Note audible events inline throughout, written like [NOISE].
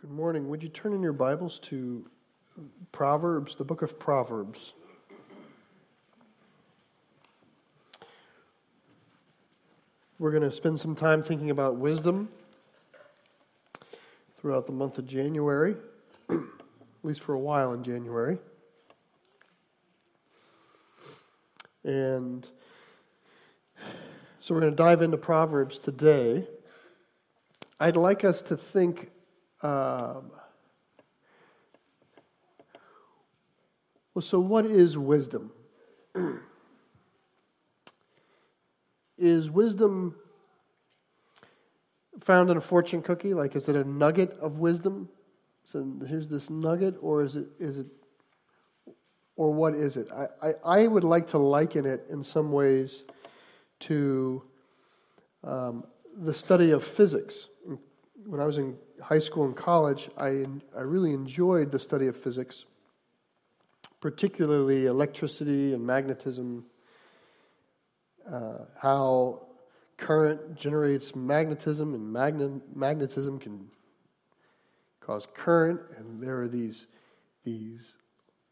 Good morning. Would you turn in your Bibles to Proverbs, the book of Proverbs? We're going to spend some time thinking about wisdom throughout the month of January, [CLEARS THROAT] at least for a while in January. And so we're going to dive into Proverbs today. I'd like us to think um, well, so what is wisdom? [CLEARS THROAT] is wisdom found in a fortune cookie? Like, is it a nugget of wisdom? So here's this nugget, or is it, is it, or what is it? I, I, I would like to liken it in some ways to um, the study of physics. When I was in high school and college, I, I really enjoyed the study of physics, particularly electricity and magnetism, uh, how current generates magnetism, and magne- magnetism can cause current, and there are these, these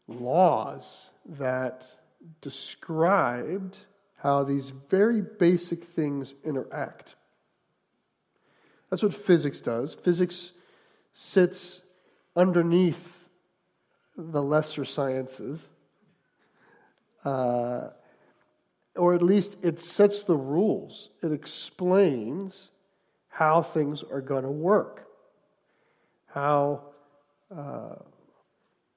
laws that described how these very basic things interact. That's what physics does. Physics sits underneath the lesser sciences, uh, or at least it sets the rules. It explains how things are going to work, how uh,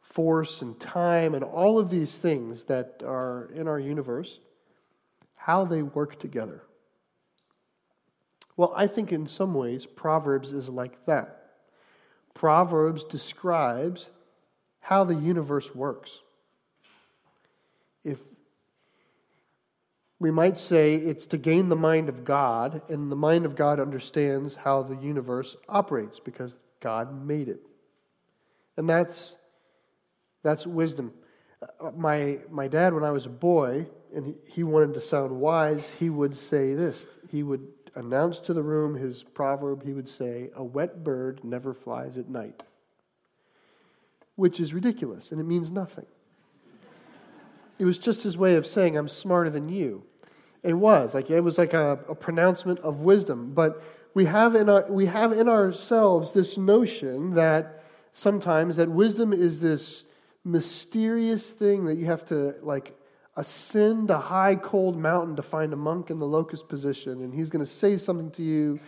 force and time and all of these things that are in our universe, how they work together. Well, I think in some ways Proverbs is like that. Proverbs describes how the universe works. If we might say it's to gain the mind of God, and the mind of God understands how the universe operates because God made it. And that's, that's wisdom. Uh, my, my dad, when I was a boy, and he, he wanted to sound wise, he would say this. He would announce to the room his proverb, he would say, A wet bird never flies at night, which is ridiculous and it means nothing. it was just his way of saying, I'm smarter than you. It was like it was like a, a pronouncement of wisdom. But we have in our we have in ourselves this notion that sometimes that wisdom is this mysterious thing that you have to like ascend a high, cold mountain to find a monk in the locust position, and he's going to say something to you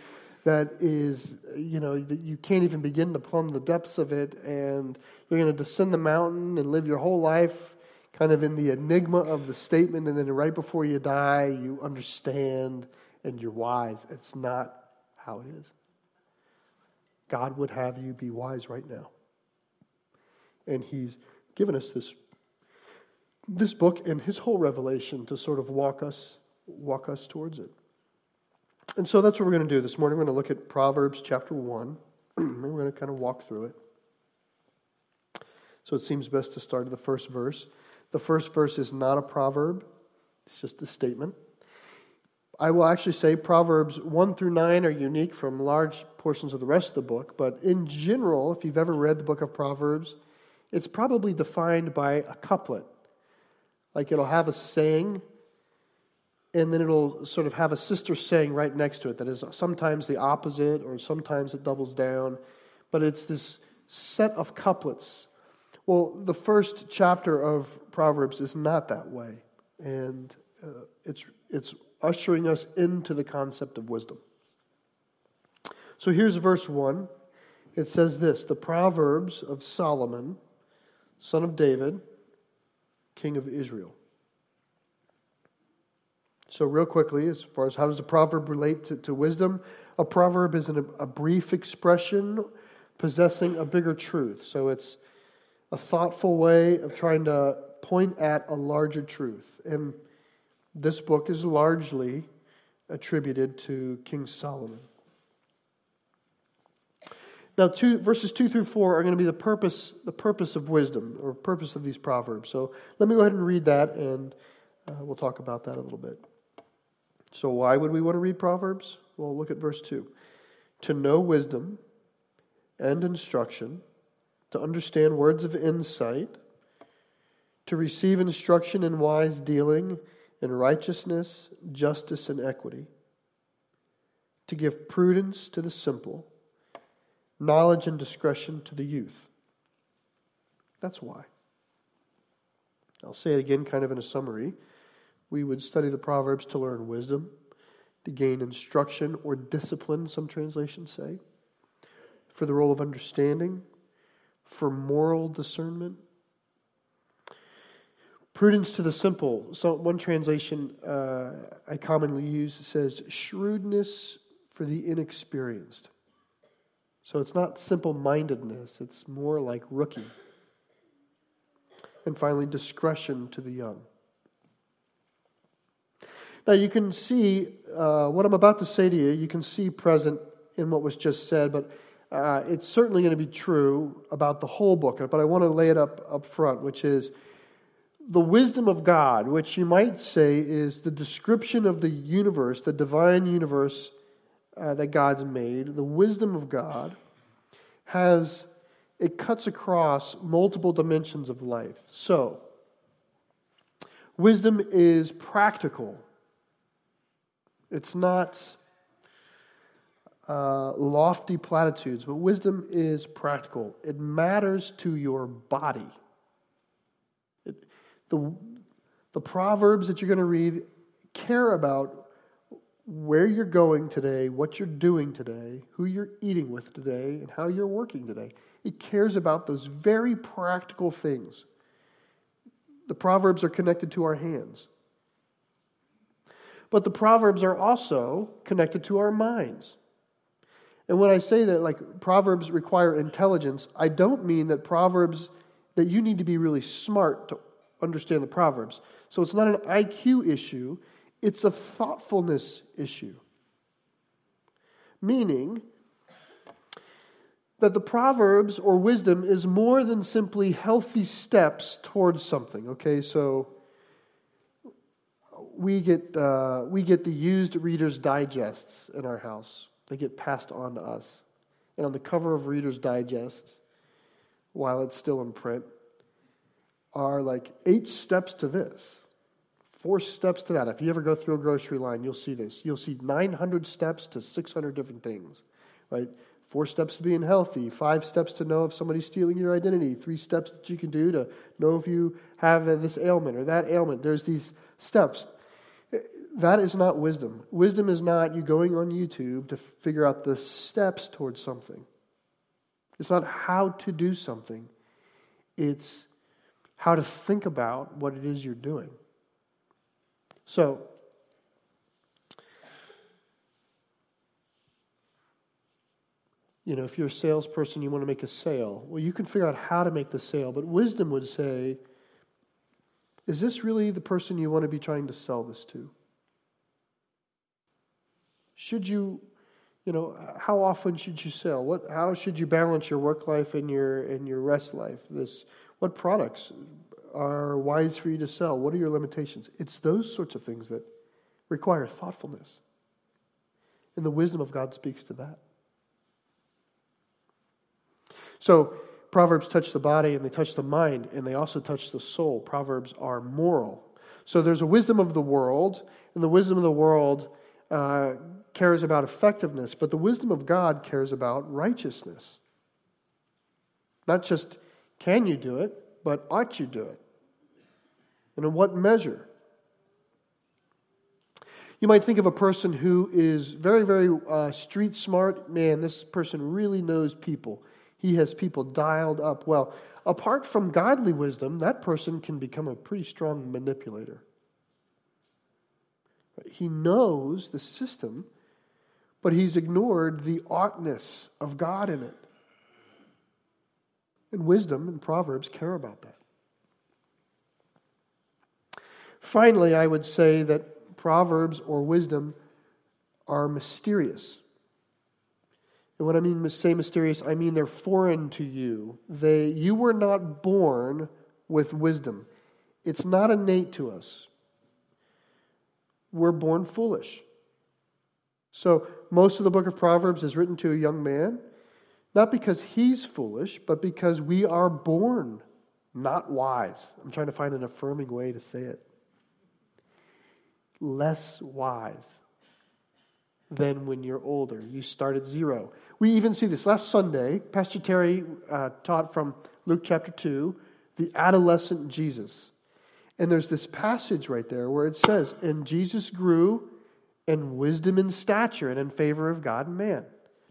that is, you know, that you can't even begin to plumb the depths of it, and you're going to descend the mountain and live your whole life kind of in the enigma of the statement, and then right before you die, you understand and you're wise. It's not how it is. God would have you be wise right now. And He's given us this this book and his whole revelation to sort of walk us walk us towards it. And so that's what we're going to do this morning. We're going to look at Proverbs chapter 1. [CLEARS THROAT] and we're going to kind of walk through it. So it seems best to start at the first verse. The first verse is not a proverb, it's just a statement. I will actually say Proverbs 1 through 9 are unique from large portions of the rest of the book, but in general, if you've ever read the book of Proverbs, it's probably defined by a couplet like it'll have a saying, and then it'll sort of have a sister saying right next to it that is sometimes the opposite or sometimes it doubles down. But it's this set of couplets. Well, the first chapter of Proverbs is not that way. And uh, it's, it's ushering us into the concept of wisdom. So here's verse 1. It says this The Proverbs of Solomon, son of David king of Israel. So, real quickly, as far as how does a proverb relate to, to wisdom? A proverb is an, a brief expression possessing a bigger truth. So, it's a thoughtful way of trying to point at a larger truth. And this book is largely attributed to King Solomon. Now, two, verses 2 through 4 are going to be the purpose, the purpose of wisdom, or purpose of these proverbs. So let me go ahead and read that, and uh, we'll talk about that a little bit. So, why would we want to read Proverbs? Well, look at verse 2. To know wisdom and instruction, to understand words of insight, to receive instruction in wise dealing, in righteousness, justice, and equity, to give prudence to the simple, knowledge and discretion to the youth. That's why. I'll say it again, kind of in a summary. We would study the Proverbs to learn wisdom, to gain instruction or discipline, some translations say, for the role of understanding, for moral discernment. Prudence to the simple. So, one translation uh, I commonly use says shrewdness for the inexperienced. So, it's not simple mindedness, it's more like rookie. And finally, discretion to the young. Now, you can see uh, what I'm about to say to you, you can see present in what was just said, but uh, it's certainly going to be true about the whole book. But I want to lay it up up front, which is the wisdom of God, which you might say is the description of the universe, the divine universe uh, that God's made. The wisdom of God has it cuts across multiple dimensions of life. So, wisdom is practical. It's not uh, lofty platitudes, but wisdom is practical. It matters to your body. It, the, the Proverbs that you're going to read care about where you're going today, what you're doing today, who you're eating with today, and how you're working today. It cares about those very practical things. The Proverbs are connected to our hands. But the Proverbs are also connected to our minds. And when I say that, like, Proverbs require intelligence, I don't mean that Proverbs, that you need to be really smart to understand the Proverbs. So it's not an IQ issue, it's a thoughtfulness issue. Meaning that the Proverbs or wisdom is more than simply healthy steps towards something. Okay, so we get, uh, we get the used Reader's Digests in our house. They get passed on to us. And on the cover of Reader's Digest, while it's still in print, are like eight steps to this, four steps to that. If you ever go through a grocery line, you'll see this. You'll see 900 steps to 600 different things, right? Four steps to being healthy, five steps to know if somebody's stealing your identity, three steps that you can do to know if you have this ailment or that ailment. There's these steps. That is not wisdom. Wisdom is not you going on YouTube to figure out the steps towards something. It's not how to do something, it's how to think about what it is you're doing. So, you know, if you're a salesperson, you want to make a sale. Well, you can figure out how to make the sale, but wisdom would say, is this really the person you want to be trying to sell this to? Should you, you know, how often should you sell? What, how should you balance your work life and your and your rest life? This, what products are wise for you to sell? What are your limitations? It's those sorts of things that require thoughtfulness, and the wisdom of God speaks to that. So. Proverbs touch the body and they touch the mind and they also touch the soul. Proverbs are moral. So there's a wisdom of the world, and the wisdom of the world uh, cares about effectiveness, but the wisdom of God cares about righteousness. Not just can you do it, but ought you do it? And in what measure? You might think of a person who is very, very uh, street smart. Man, this person really knows people. He has people dialed up well. Apart from godly wisdom, that person can become a pretty strong manipulator. He knows the system, but he's ignored the oughtness of God in it. And wisdom and Proverbs care about that. Finally, I would say that Proverbs or wisdom are mysterious. And what I mean say mysterious, I mean they're foreign to you. They you were not born with wisdom. It's not innate to us we're born foolish. So, most of the book of Proverbs is written to a young man. Not because he's foolish, but because we are born not wise. I'm trying to find an affirming way to say it. Less wise than when you're older. You start at zero. We even see this last Sunday. Pastor Terry uh, taught from Luke chapter 2, the adolescent Jesus. And there's this passage right there where it says, And Jesus grew in wisdom and stature and in favor of God and man.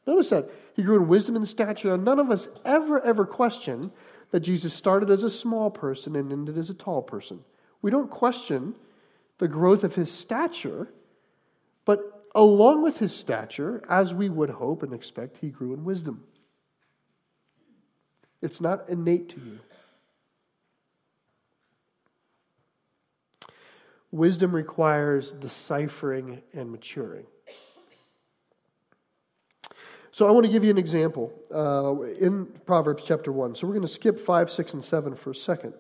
Notice that. He grew in wisdom and stature. Now, none of us ever, ever question that Jesus started as a small person and ended as a tall person. We don't question the growth of his stature, but along with his stature, as we would hope and expect, he grew in wisdom. It's not innate to you. Wisdom requires deciphering and maturing. So I want to give you an example uh, in Proverbs chapter 1. So we're going to skip 5, 6, and 7 for a second.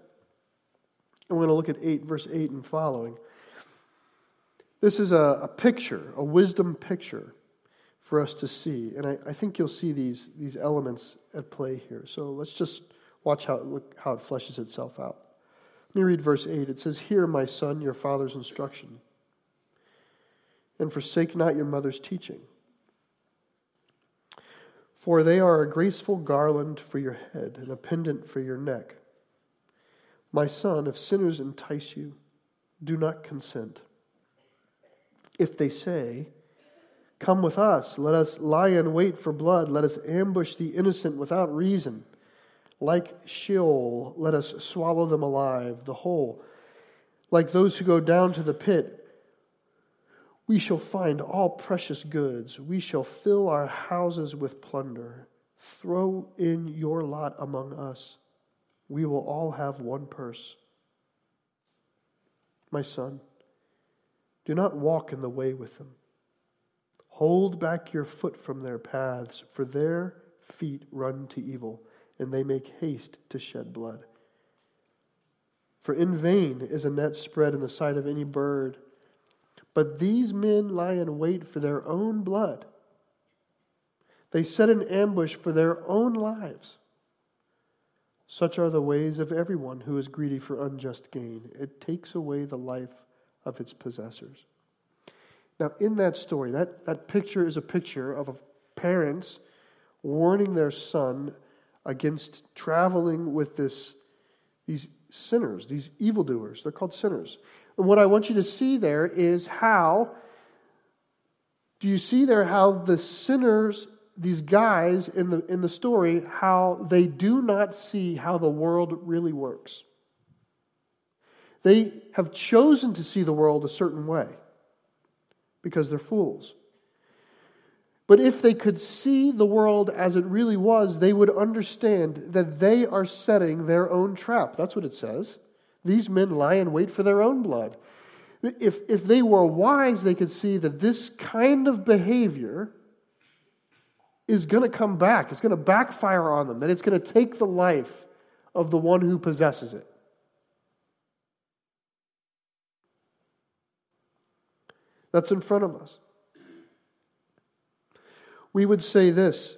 And we're going to look at 8, verse 8 and following. This is a, a picture, a wisdom picture for us to see. And I, I, think you'll see these, these elements at play here. So let's just watch how it, look, how it fleshes itself out. Let me read verse 8. It says, Hear, my son, your father's instruction, and forsake not your mother's teaching for they are a graceful garland for your head and a pendant for your neck. My son, if sinners entice you, do not consent. If they say, Come with us, let us lie in wait for blood, let us ambush the innocent without reason. Like Sheol, let us swallow them alive, the whole. Like those who go down to the pit, we shall find all precious goods. We shall fill our houses with plunder. Throw in your lot among us. We will all have one purse. My son, do not walk in the way with them. Hold back your foot from their paths, for their feet run to evil, and they make haste to shed blood. For in vain is a net spread in the sight of any bird but these men lie in wait for their own blood. They set an ambush for their own lives. Such are the ways of everyone who is greedy for unjust gain. It takes away the life of its possessors. Now, in that story, that, that picture is a picture of parents warning their son against traveling with this, these sinners, these evildoers. They're called sinners. And what I want you to see there is how, do you see there how the sinners, these guys in the, in the story, how they do not see how the world really works? They have chosen to see the world a certain way because they're fools. But if they could see the world as it really was, they would understand that they are setting their own trap. That's what it says. These men lie in wait for their own blood. If, if they were wise, they could see that this kind of behavior is going to come back. It's going to backfire on them, that it's going to take the life of the one who possesses it. That's in front of us. We would say this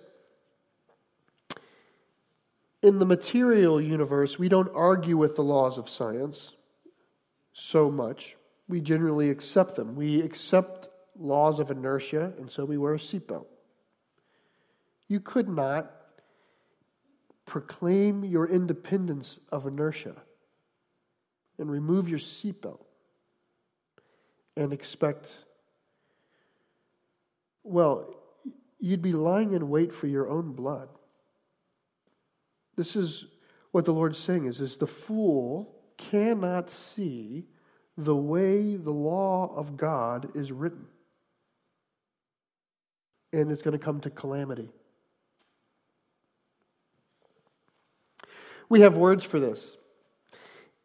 in the material universe, we don't argue with the laws of science so much. We generally accept them. We accept laws of inertia, and so we wear a seatbelt. You could not proclaim your independence of inertia and remove your seatbelt and expect, well, you'd be lying in wait for your own blood. This is what the Lord's saying is, is the fool cannot see the way the law of God is written. And it's going to come to calamity. We have words for this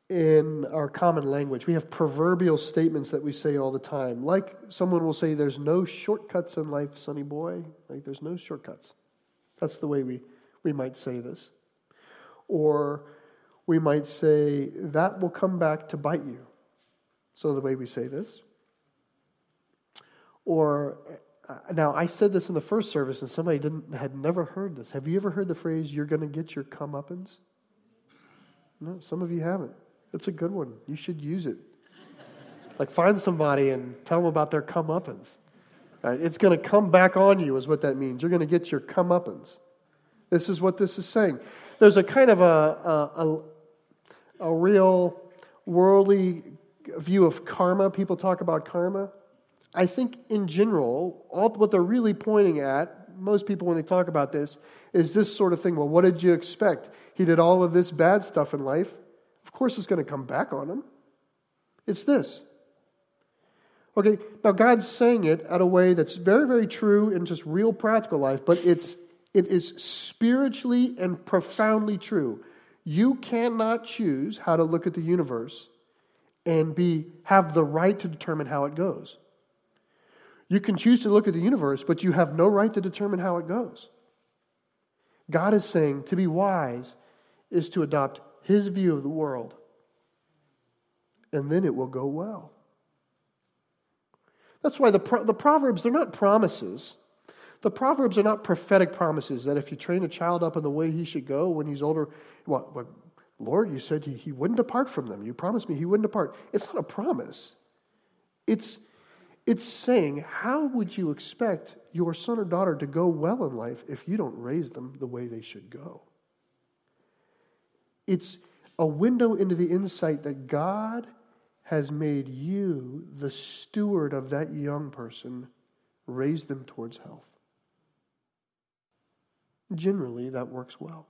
in our common language. We have proverbial statements that we say all the time. Like someone will say, There's no shortcuts in life, sonny boy. Like there's no shortcuts. That's the way we, we might say this. Or we might say, that will come back to bite you. So, the way we say this. Or uh, now, I said this in the first service, and somebody didn't had never heard this. Have you ever heard the phrase, you're going to get your comeuppance? No, some of you haven't. It's a good one. You should use it. like, find somebody and tell them about their comeuppance. Uh, it's going to come back on you, is what that means. You're going to get your comeuppance. This is what this is saying. There's a kind of a, a, a, a real worldly view of karma. People talk about karma. I think in general, all what they're really pointing at, most people when they talk about this, is this sort of thing. Well, what did you expect? He did all of this bad stuff in life. Course, it's going to come back on them. It's this. Okay, now God's saying it at a way that's very, very true in just real practical life, but it's it is spiritually and profoundly true. You cannot choose how to look at the universe and be have the right to determine how it goes. You can choose to look at the universe, but you have no right to determine how it goes. God is saying to be wise is to adopt his view of the world, and then it will go well. That's why the, the Proverbs, they're not promises. The Proverbs are not prophetic promises that if you train a child up in the way he should go when he's older, what, what Lord, you said he, he wouldn't depart from them. You promised me he wouldn't depart. It's not a promise. It's it's saying, how would you expect your son or daughter to go well in life if you don't raise them the way they should go? It's a window into the insight that God has made you the steward of that young person, raise them towards health. Generally, that works well.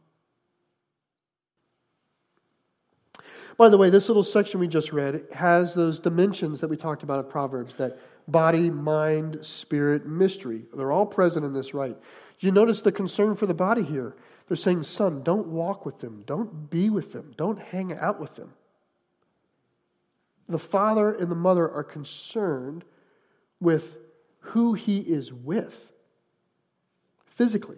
By the way, this little section we just read has those dimensions that we talked about of Proverbs that body, mind, spirit, mystery. They're all present in this right. You notice the concern for the body here. They're saying, son, don't walk with them, don't be with them, don't hang out with them. The father and the mother are concerned with who he is with physically.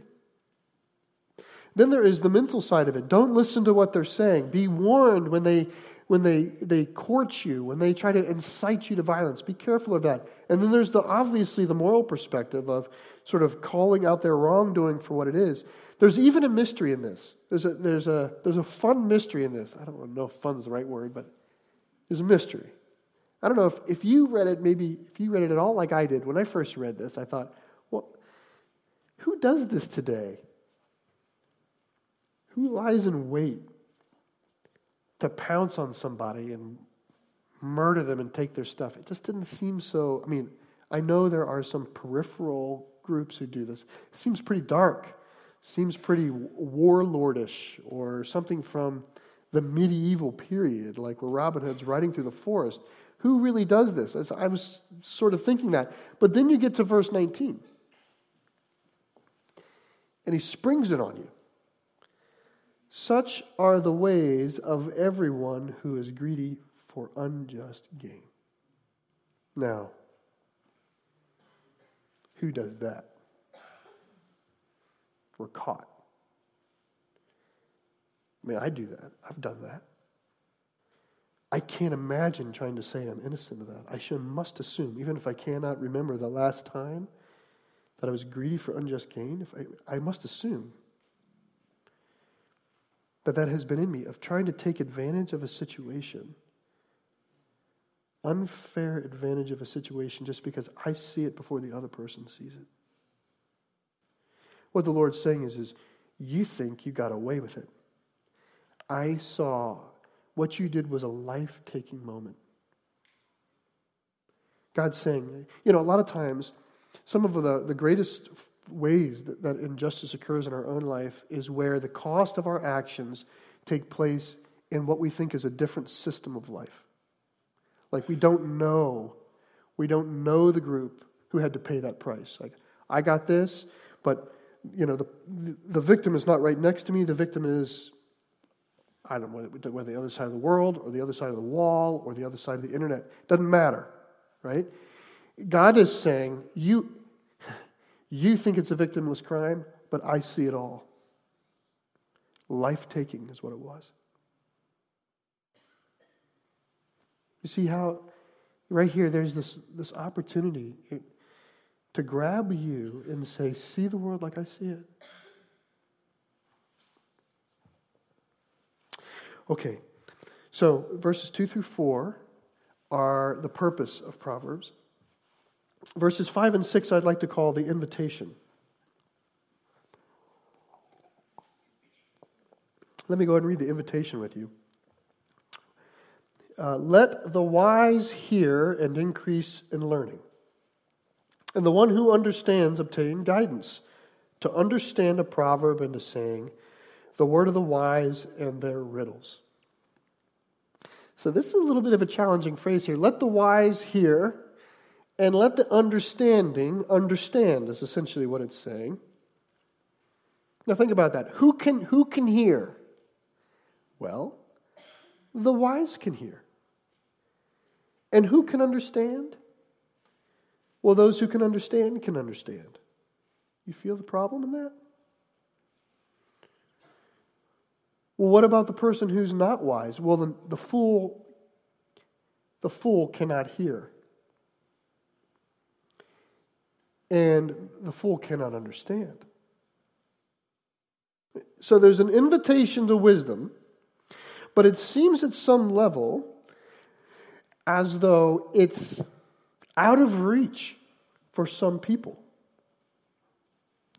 Then there is the mental side of it. Don't listen to what they're saying. Be warned when they when they, they court you, when they try to incite you to violence. Be careful of that. And then there's the obviously the moral perspective of sort of calling out their wrongdoing for what it is. There's even a mystery in this. There's a, there's a, there's a fun mystery in this. I don't know if fun is the right word, but there's a mystery. I don't know if, if you read it, maybe if you read it at all like I did when I first read this, I thought, well, who does this today? Who lies in wait to pounce on somebody and murder them and take their stuff. It just didn't seem so. I mean, I know there are some peripheral groups who do this. It seems pretty dark, seems pretty warlordish, or something from the medieval period, like where Robin Hood's riding through the forest. Who really does this? I was sort of thinking that. But then you get to verse 19, and he springs it on you. Such are the ways of everyone who is greedy for unjust gain. Now, who does that? We're caught. I mean, I do that. I've done that. I can't imagine trying to say I'm innocent of that. I should, must assume, even if I cannot remember the last time that I was greedy for unjust gain, if I, I must assume that that has been in me of trying to take advantage of a situation unfair advantage of a situation just because I see it before the other person sees it. What the Lord's saying is, is you think you got away with it. I saw what you did was a life taking moment. God's saying, you know, a lot of times, some of the, the greatest ways that, that injustice occurs in our own life is where the cost of our actions take place in what we think is a different system of life. Like we don't know, we don't know the group who had to pay that price. Like I got this, but you know the the victim is not right next to me. The victim is I don't know whether the other side of the world or the other side of the wall or the other side of the internet. Doesn't matter, right? God is saying you [LAUGHS] you think it's a victimless crime, but I see it all. Life taking is what it was. You see how, right here, there's this, this opportunity. It, to grab you and say, See the world like I see it. Okay, so verses 2 through 4 are the purpose of Proverbs. Verses 5 and 6 I'd like to call the invitation. Let me go ahead and read the invitation with you. Uh, Let the wise hear and increase in learning, and the one who understands obtain guidance. To understand a proverb and a saying, the word of the wise and their riddles. So, this is a little bit of a challenging phrase here. Let the wise hear, and let the understanding understand, is essentially what it's saying. Now, think about that. Who can, who can hear? Well, the wise can hear. And who can understand? Well, those who can understand can understand. You feel the problem in that? Well, what about the person who's not wise? Well, the, the fool the fool cannot hear. And the fool cannot understand. So there's an invitation to wisdom, but it seems at some level as though it's out of reach for some people.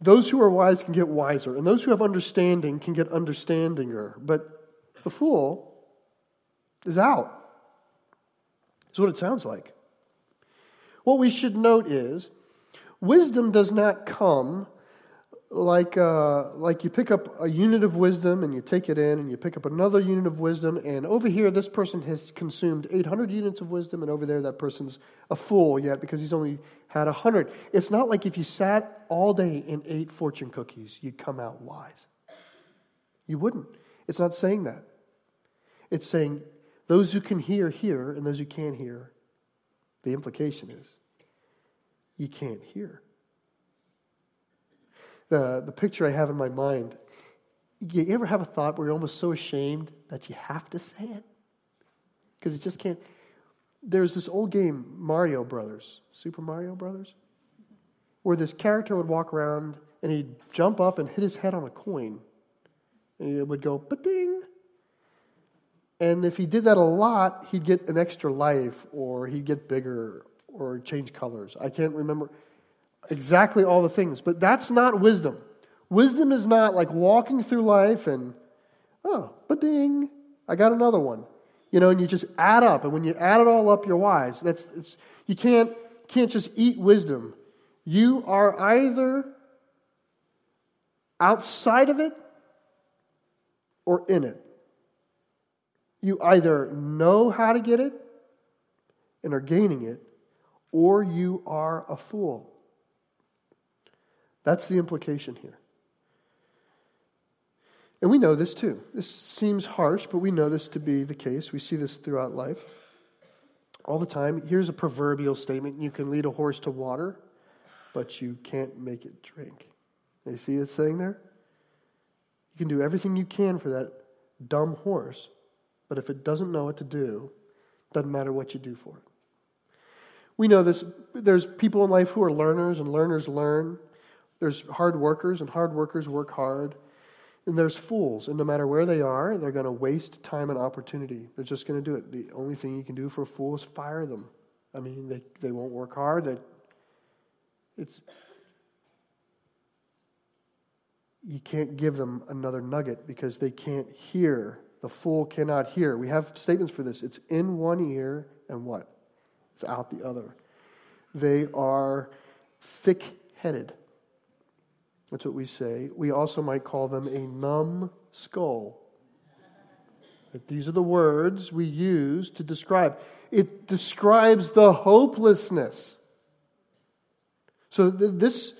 Those who are wise can get wiser, and those who have understanding can get understandinger. But the fool is out. Is what it sounds like. What we should note is wisdom does not come like, uh, like you pick up a unit of wisdom and you take it in, and you pick up another unit of wisdom, and over here, this person has consumed 800 units of wisdom, and over there, that person's a fool yet because he's only had 100. It's not like if you sat all day and ate fortune cookies, you'd come out wise. You wouldn't. It's not saying that. It's saying those who can hear, hear, and those who can't hear, the implication is you can't hear the, the picture I have in my mind. You ever have a thought where you're almost so ashamed that you have to say it? Because it just can't. There's this old game, Mario Brothers, Super Mario Brothers, where this character would walk around and he'd jump up and hit his head on a coin. And it would go, ba-ding. And if he did that a lot, he'd get an extra life or he'd get bigger or change colors. I can't remember exactly all the things. But that's not wisdom. Wisdom is not like walking through life and, oh, but ding, I got another one. You know, and you just add up. And when you add it all up, you're wise. That's, you can't, can't just eat wisdom. You are either outside of it or in it. You either know how to get it and are gaining it, or you are a fool. That's the implication here. And we know this too. This seems harsh, but we know this to be the case. We see this throughout life all the time. Here's a proverbial statement you can lead a horse to water, but you can't make it drink. You see it saying there? You can do everything you can for that dumb horse, but if it doesn't know what to do, it doesn't matter what you do for it. We know this. There's people in life who are learners, and learners learn. There's hard workers, and hard workers work hard. And there's fools, and no matter where they are, they're going to waste time and opportunity. They're just going to do it. The only thing you can do for a fool is fire them. I mean, they, they won't work hard. They, it's, you can't give them another nugget because they can't hear. The fool cannot hear. We have statements for this. It's in one ear and what? It's out the other. They are thick headed. That's what we say. We also might call them a numb skull. These are the words we use to describe. It describes the hopelessness. So this,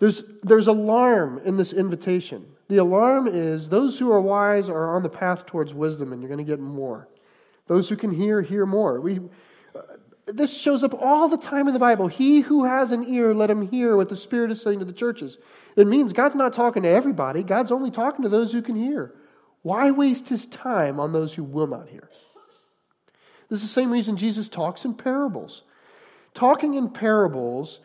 there's, there's alarm in this invitation. The alarm is those who are wise are on the path towards wisdom, and you're going to get more. Those who can hear, hear more. We, this shows up all the time in the Bible. He who has an ear, let him hear what the Spirit is saying to the churches. It means God's not talking to everybody, God's only talking to those who can hear. Why waste his time on those who will not hear? This is the same reason Jesus talks in parables. Talking in parables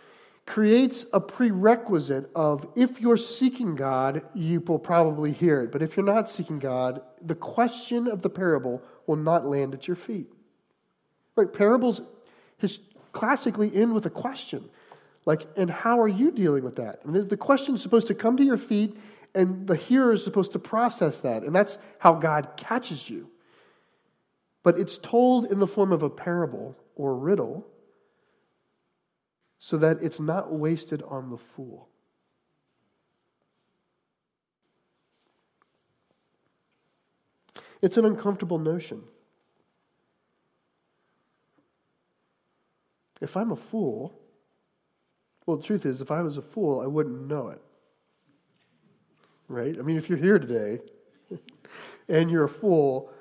creates a prerequisite of if you're seeking God, you will probably hear it. But if you're not seeking God, the question of the parable will not land at your feet. Right? Parables classically end with a question. Like, and how are you dealing with that? And the question is supposed to come to your feet, and the hearer is supposed to process that. And that's how God catches you. But it's told in the form of a parable or riddle so that it's not wasted on the fool. It's an uncomfortable notion. If I'm a fool, well, the truth is, if I was a fool, I wouldn't know it. Right? I mean, if you're here today [LAUGHS] and you're a fool,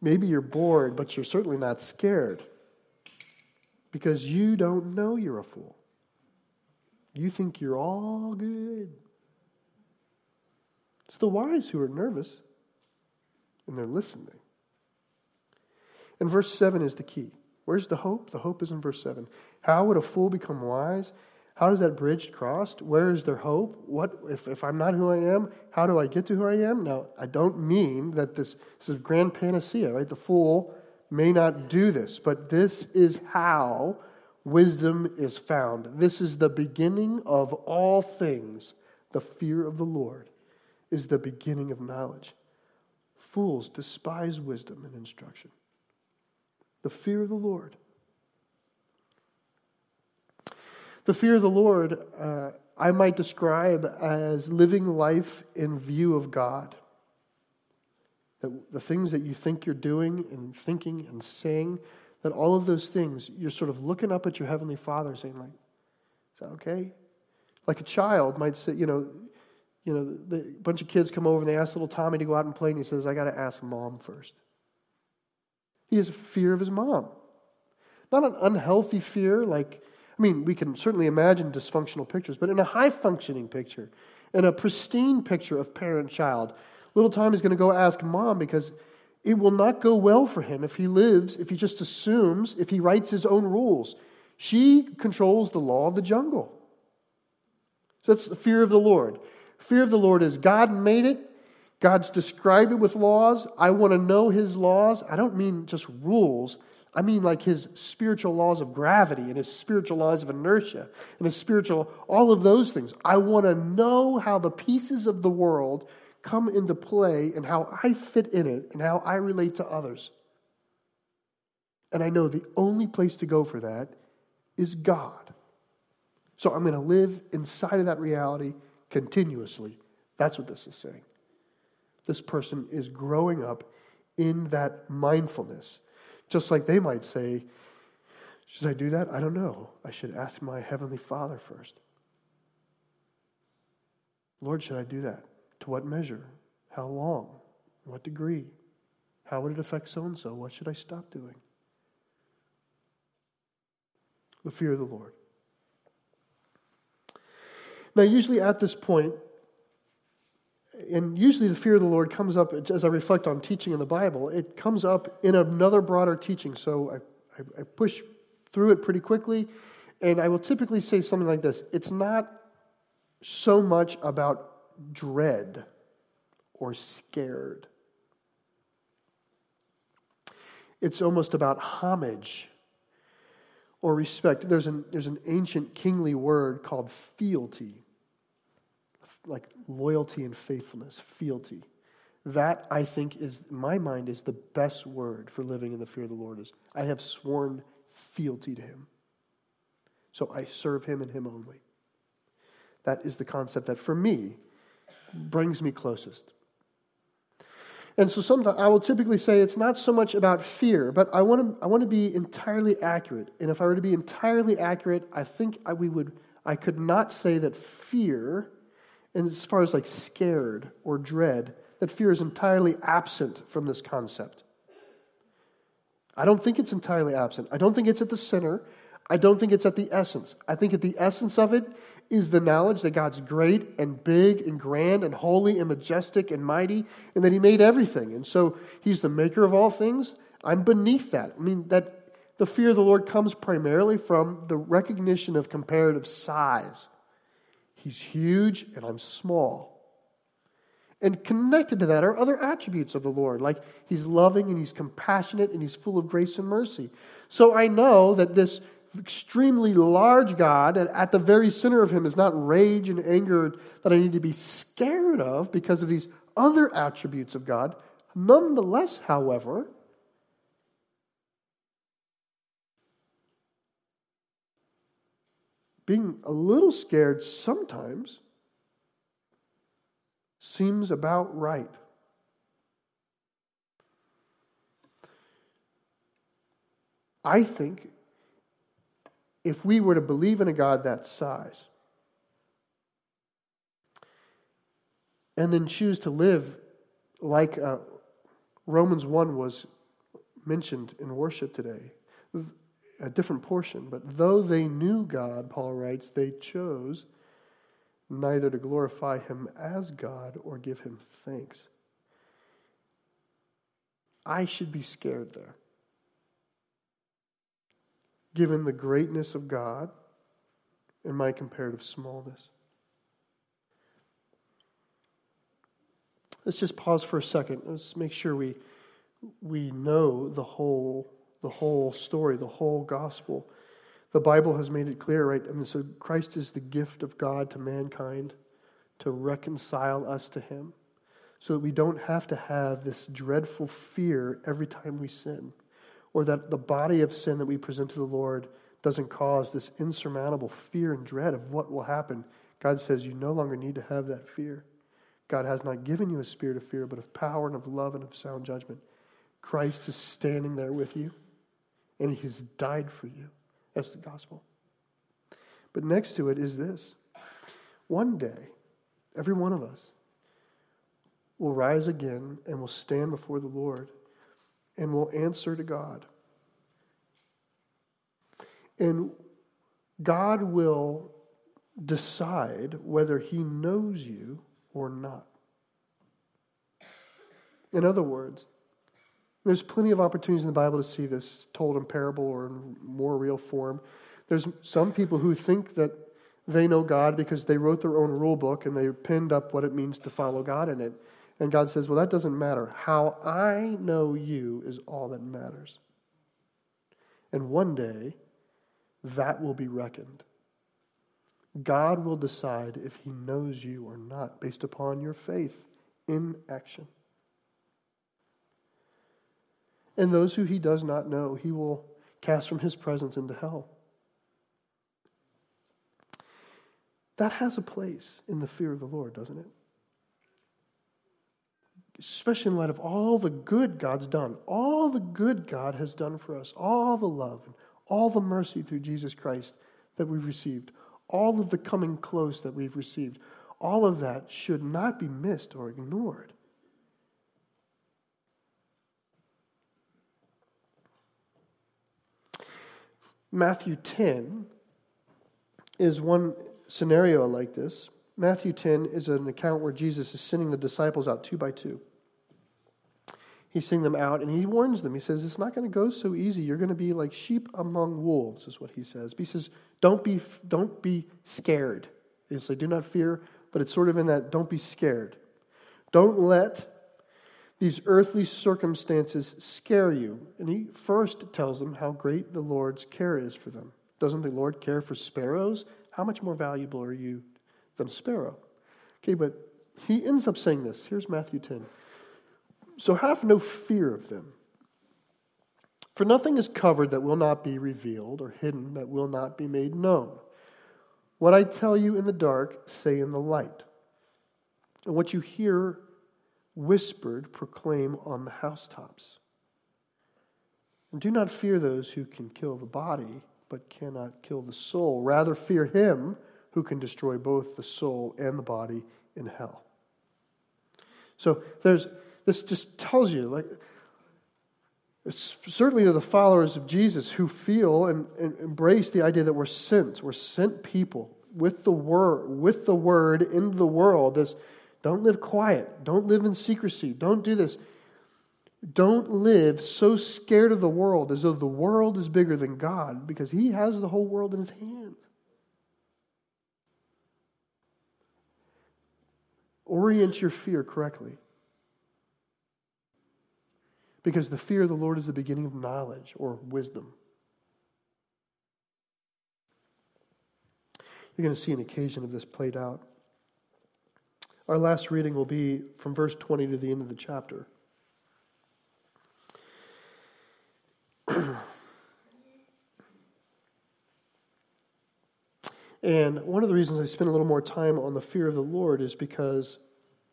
maybe you're bored, but you're certainly not scared because you don't know you're a fool. You think you're all good. It's the wise who are nervous and they're listening. And verse 7 is the key. Where's the hope? The hope is in verse 7. How would a fool become wise? How does that bridge crossed? Where is their hope? What if, if I'm not who I am, how do I get to who I am? Now, I don't mean that this, this is a grand panacea, right? The fool may not do this, but this is how wisdom is found. This is the beginning of all things. The fear of the Lord is the beginning of knowledge. Fools despise wisdom and instruction. The fear of the Lord. The fear of the Lord, uh, I might describe as living life in view of God. That the things that you think you're doing and thinking and saying, that all of those things, you're sort of looking up at your Heavenly Father saying, like, is that okay? Like a child might say, you know, you know, a bunch of kids come over and they ask little Tommy to go out and play, and he says, I got to ask mom first. He has a fear of his mom. Not an unhealthy fear, like, I mean, we can certainly imagine dysfunctional pictures, but in a high functioning picture, in a pristine picture of parent child, Little Tom is going to go ask mom because it will not go well for him if he lives, if he just assumes, if he writes his own rules. She controls the law of the jungle. So that's the fear of the Lord. Fear of the Lord is God made it, God's described it with laws. I want to know his laws. I don't mean just rules. I mean like his spiritual laws of gravity and his spiritual laws of inertia and his spiritual, all of those things. I want to know how the pieces of the world come into play and how I fit in it and how I relate to others. And I know the only place to go for that is God. So I'm going to live inside of that reality continuously. That's what this is saying. This person is growing up in that mindfulness. Just like they might say, Should I do that? I don't know. I should ask my Heavenly Father first. Lord, should I do that? To what measure? How long? What degree? How would it affect so and so? What should I stop doing? The fear of the Lord. Now, usually at this point, and usually the fear of the Lord comes up as I reflect on teaching in the Bible, it comes up in another broader teaching. So I, I, I push through it pretty quickly, and I will typically say something like this It's not so much about dread or scared. It's almost about homage or respect. There's an, there's an ancient kingly word called fealty, like loyalty and faithfulness, fealty. That, I think, is, my mind, is the best word for living in the fear of the Lord is I have sworn fealty to him. So I serve him and him only. That is the concept that, for me, brings me closest. And so sometimes I will typically say it's not so much about fear, but I want to I want to be entirely accurate. And if I were to be entirely accurate, I think I, we would I could not say that fear, and as far as like scared or dread, that fear is entirely absent from this concept. I don't think it's entirely absent. I don't think it's at the center. I don't think it's at the essence. I think at the essence of it is the knowledge that God's great and big and grand and holy and majestic and mighty and that He made everything. And so He's the maker of all things. I'm beneath that. I mean, that the fear of the Lord comes primarily from the recognition of comparative size. He's huge and I'm small. And connected to that are other attributes of the Lord, like He's loving and He's compassionate and He's full of grace and mercy. So I know that this extremely large God, at the very center of Him, is not rage and anger that I need to be scared of because of these other attributes of God. Nonetheless, however, being a little scared sometimes seems about right. I think if we were to believe in a God that size and then choose to live like uh, Romans 1 was mentioned in worship today, a different portion, but though they knew God, Paul writes, they chose neither to glorify him as God or give him thanks. I should be scared there. Given the greatness of God and my comparative smallness. Let's just pause for a second. Let's make sure we, we know the whole, the whole story, the whole gospel. The Bible has made it clear, right? I mean, so Christ is the gift of God to mankind to reconcile us to Him so that we don't have to have this dreadful fear every time we sin, or that the body of sin that we present to the Lord doesn't cause this insurmountable fear and dread of what will happen. God says you no longer need to have that fear. God has not given you a spirit of fear, but of power and of love and of sound judgment. Christ is standing there with you, and He's died for you. That's the gospel. But next to it is this one day, every one of us will rise again and will stand before the Lord and will answer to God. And God will decide whether He knows you or not. In other words, there's plenty of opportunities in the Bible to see this told in parable or in more real form. There's some people who think that they know God because they wrote their own rule book and they pinned up what it means to follow God in it. And God says, Well, that doesn't matter. How I know you is all that matters. And one day, that will be reckoned. God will decide if he knows you or not based upon your faith in action. And those who he does not know, he will cast from his presence into hell. That has a place in the fear of the Lord, doesn't it? Especially in light of all the good God's done, all the good God has done for us, all the love, and all the mercy through Jesus Christ that we've received, all of the coming close that we've received, all of that should not be missed or ignored. Matthew 10 is one scenario like this. Matthew 10 is an account where Jesus is sending the disciples out two by two. He's sending them out and he warns them. He says, It's not going to go so easy. You're going to be like sheep among wolves, is what he says. But he says, Don't be, don't be scared. He's like, Do not fear, but it's sort of in that don't be scared. Don't let these earthly circumstances scare you. And he first tells them how great the Lord's care is for them. Doesn't the Lord care for sparrows? How much more valuable are you than a sparrow? Okay, but he ends up saying this. Here's Matthew 10. So have no fear of them. For nothing is covered that will not be revealed, or hidden that will not be made known. What I tell you in the dark, say in the light. And what you hear whispered proclaim on the housetops. And do not fear those who can kill the body, but cannot kill the soul. Rather, fear him who can destroy both the soul and the body in hell. So there's this just tells you like it's certainly to the followers of Jesus who feel and, and embrace the idea that we're sent. We're sent people with the word, with the word into the world. This don't live quiet. Don't live in secrecy. Don't do this. Don't live so scared of the world as though the world is bigger than God because He has the whole world in His hands. Orient your fear correctly. Because the fear of the Lord is the beginning of knowledge or wisdom. You're going to see an occasion of this played out. Our last reading will be from verse 20 to the end of the chapter. [CLEARS THROAT] and one of the reasons I spend a little more time on the fear of the Lord is because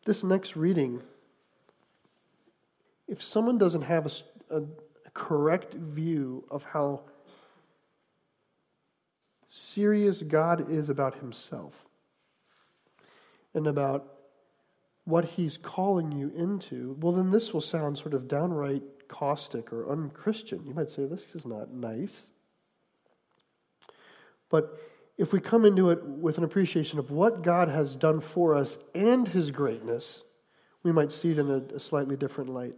this next reading, if someone doesn't have a, a, a correct view of how serious God is about himself and about what he's calling you into, well, then this will sound sort of downright caustic or unchristian. You might say, this is not nice. But if we come into it with an appreciation of what God has done for us and his greatness, we might see it in a, a slightly different light.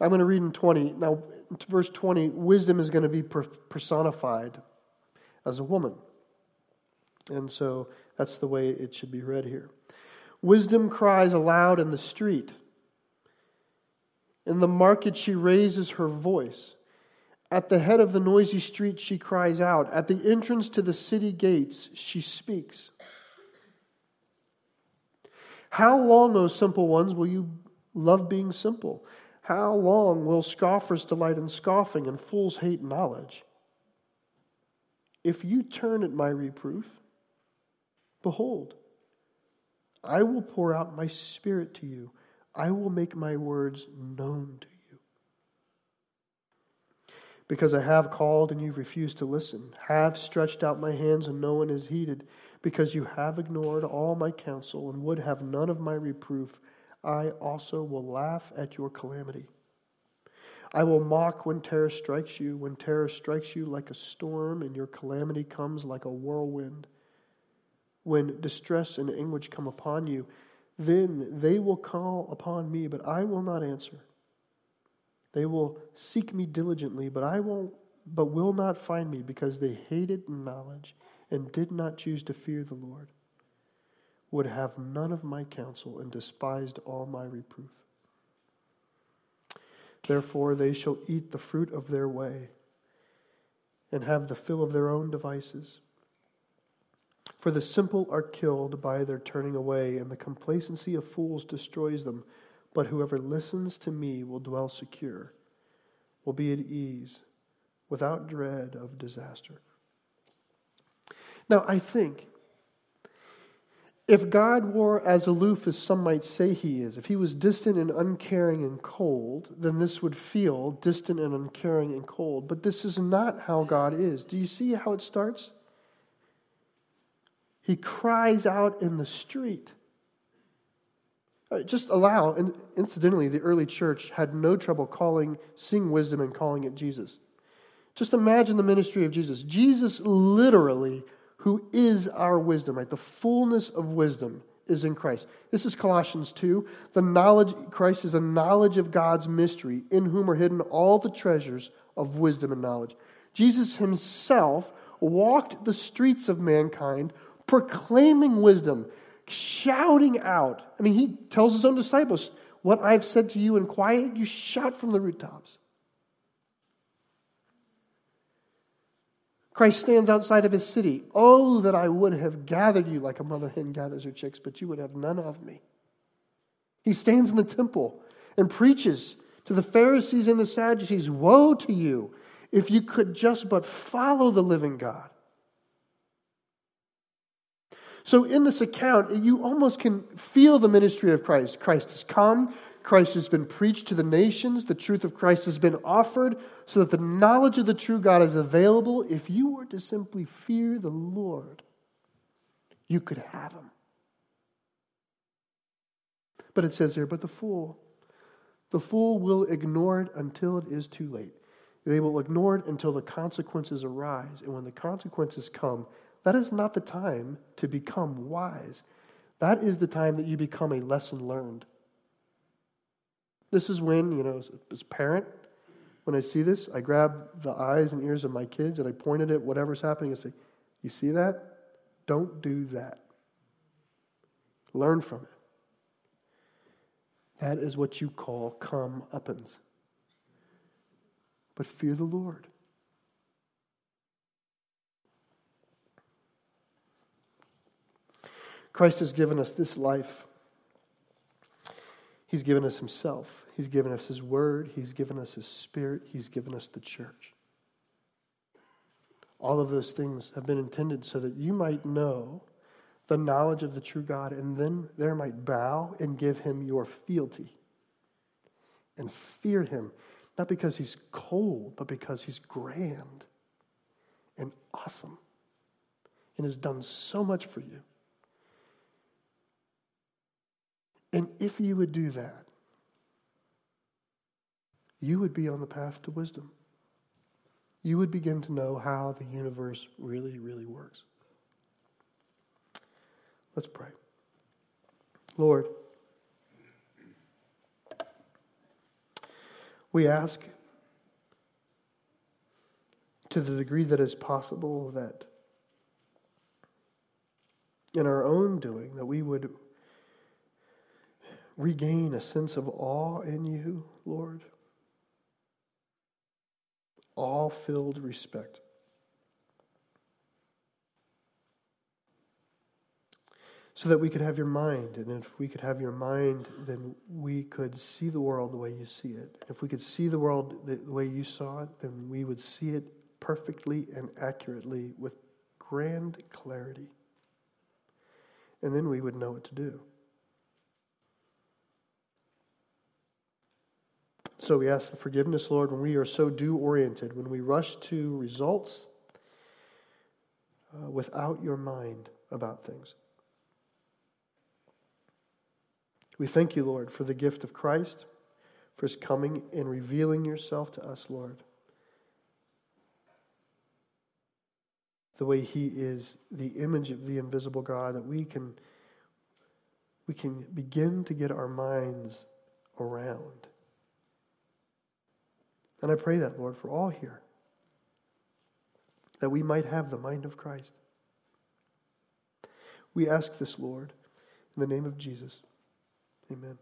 I'm going to read in 20. Now, verse 20, wisdom is going to be personified as a woman. And so that's the way it should be read here. Wisdom cries aloud in the street. In the market, she raises her voice. At the head of the noisy street, she cries out. At the entrance to the city gates, she speaks. How long, O simple ones, will you love being simple? How long will scoffers delight in scoffing and fools hate knowledge? If you turn at my reproof, behold, I will pour out my spirit to you. I will make my words known to you. Because I have called and you've refused to listen, have stretched out my hands and no one has heeded, because you have ignored all my counsel and would have none of my reproof, I also will laugh at your calamity. I will mock when terror strikes you, when terror strikes you like a storm and your calamity comes like a whirlwind when distress and anguish come upon you, then they will call upon me, but I will not answer. They will seek me diligently, but I won't but will not find me because they hated knowledge and did not choose to fear the Lord. Would have none of my counsel and despised all my reproof. Therefore they shall eat the fruit of their way and have the fill of their own devices. For the simple are killed by their turning away, and the complacency of fools destroys them. But whoever listens to me will dwell secure, will be at ease, without dread of disaster. Now, I think if God were as aloof as some might say he is, if he was distant and uncaring and cold, then this would feel distant and uncaring and cold. But this is not how God is. Do you see how it starts? He cries out in the street. Uh, just allow, and incidentally, the early church had no trouble calling, seeing wisdom and calling it Jesus. Just imagine the ministry of Jesus. Jesus literally, who is our wisdom, right? The fullness of wisdom is in Christ. This is Colossians 2. The knowledge, Christ is a knowledge of God's mystery, in whom are hidden all the treasures of wisdom and knowledge. Jesus himself walked the streets of mankind proclaiming wisdom, shouting out. I mean, he tells his own disciples, What I've said to you in quiet, you shout from the rooftops. Christ stands outside of his city. Oh, that I would have gathered you like a mother hen gathers her chicks, but you would have none of me. He stands in the temple and preaches to the Pharisees and the Sadducees Woe to you if you could just but follow the living God. So, in this account, you almost can feel the ministry of Christ. Christ has come, Christ has been preached to the nations, the truth of Christ has been offered, so that the knowledge of the true God is available. If you were to simply fear the Lord, you could have him. But it says here, but the fool, the fool will ignore it until it is too late. They will ignore it until the consequences arise. And when the consequences come, that is not the time to become wise. That is the time that you become a lesson learned. This is when, you know, as, a parent, when I see this, I grab the eyes and ears of my kids and I point at whatever's happening, and say, You see that? Don't do that. Learn from it. That is what you call come. But fear the Lord. Christ has given us this life. He's given us Himself. He's given us His Word. He's given us His Spirit. He's given us the church. All of those things have been intended so that you might know the knowledge of the true God and then there might bow and give Him your fealty and fear Him, not because He's cold, but because He's grand and awesome and has done so much for you. And if you would do that, you would be on the path to wisdom. You would begin to know how the universe really, really works. Let's pray. Lord, we ask to the degree that is possible that in our own doing that we would regain a sense of awe in you, Lord. All filled respect. So that we could have your mind. And if we could have your mind, then we could see the world the way you see it. If we could see the world the way you saw it, then we would see it perfectly and accurately with grand clarity. And then we would know what to do. So we ask the forgiveness, Lord, when we are so do oriented, when we rush to results uh, without your mind about things. We thank you, Lord, for the gift of Christ, for his coming and revealing yourself to us, Lord. The way he is the image of the invisible God, that we can, we can begin to get our minds around. And I pray that, Lord, for all here, that we might have the mind of Christ. We ask this, Lord, in the name of Jesus. Amen.